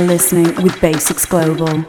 listening with Basics Global.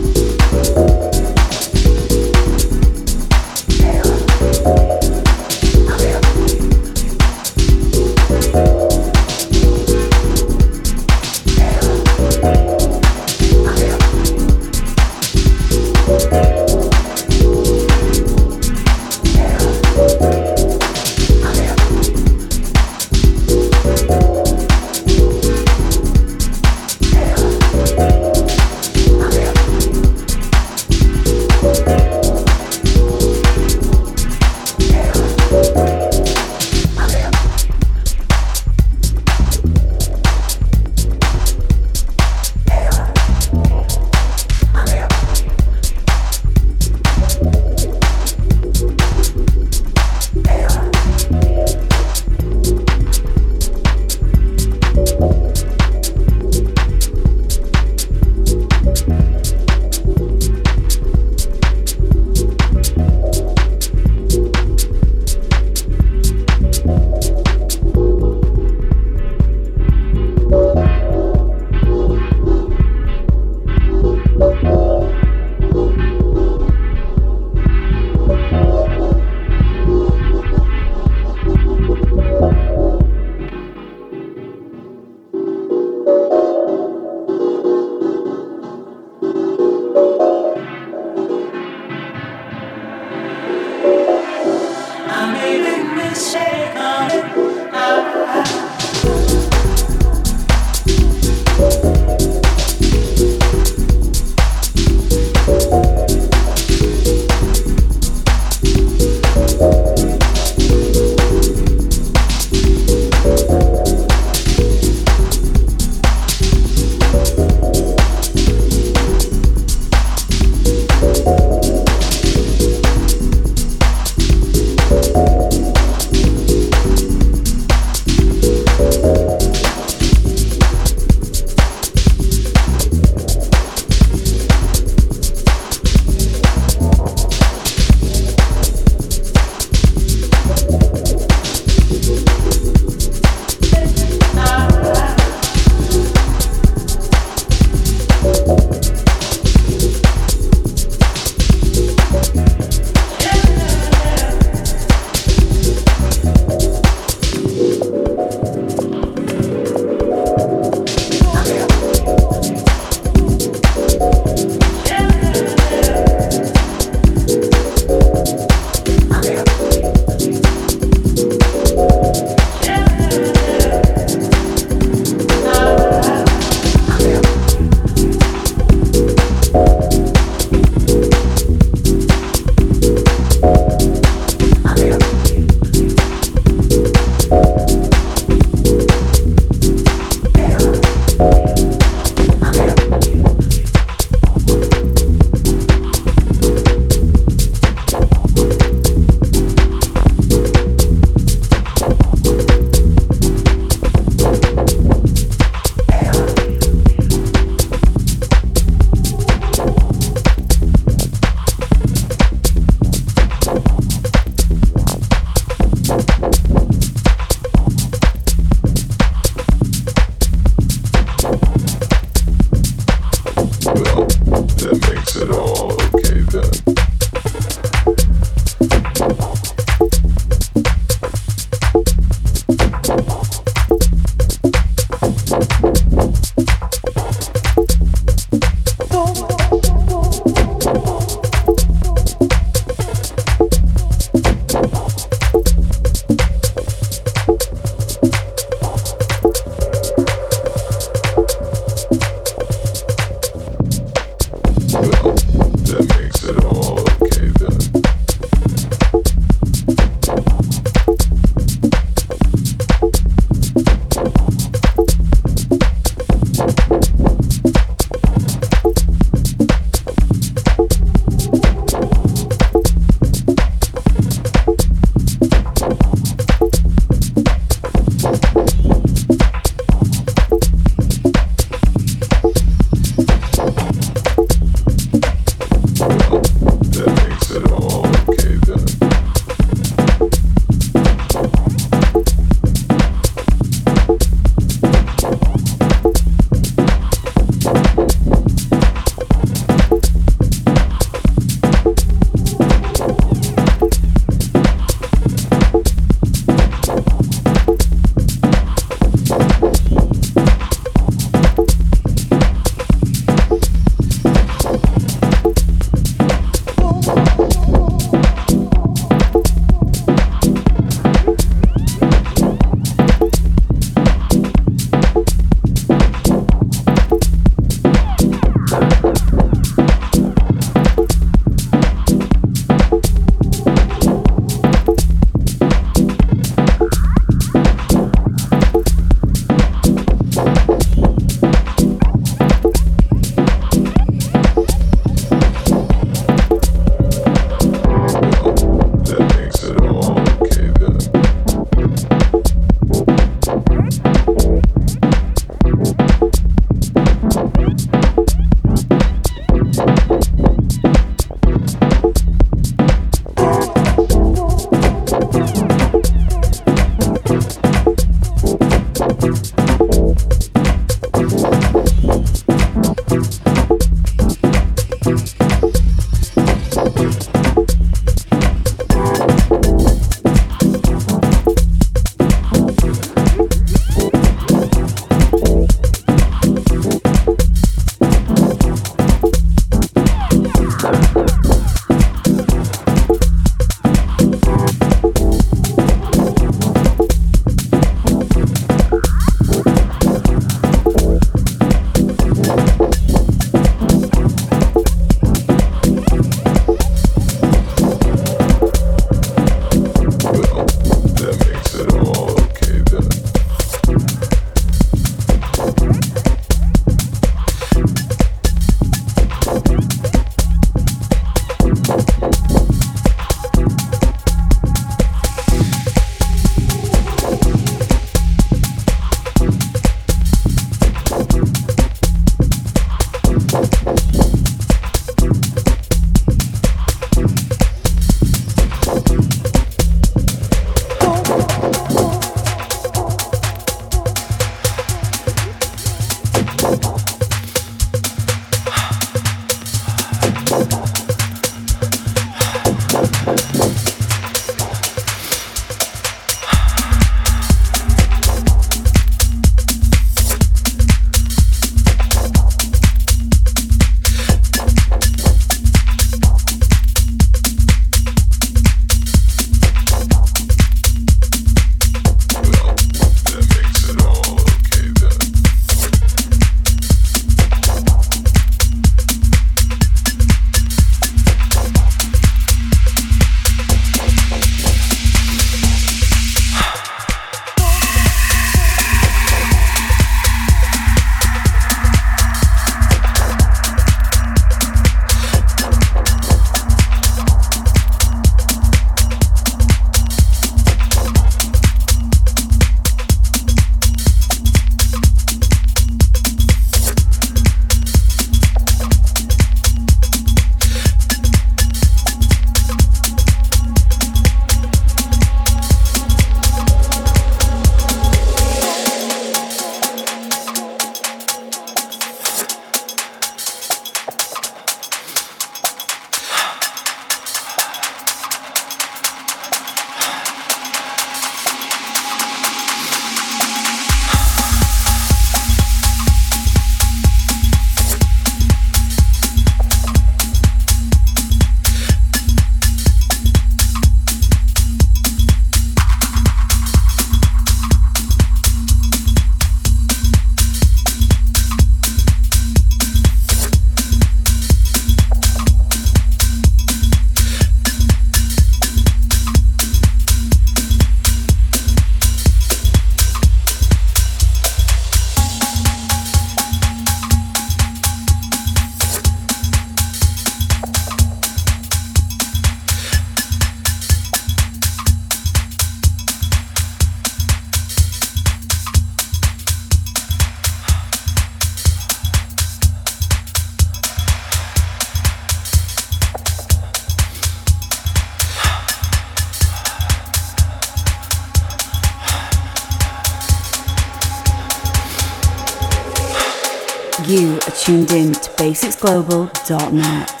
global.net.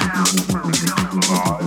we will be the law.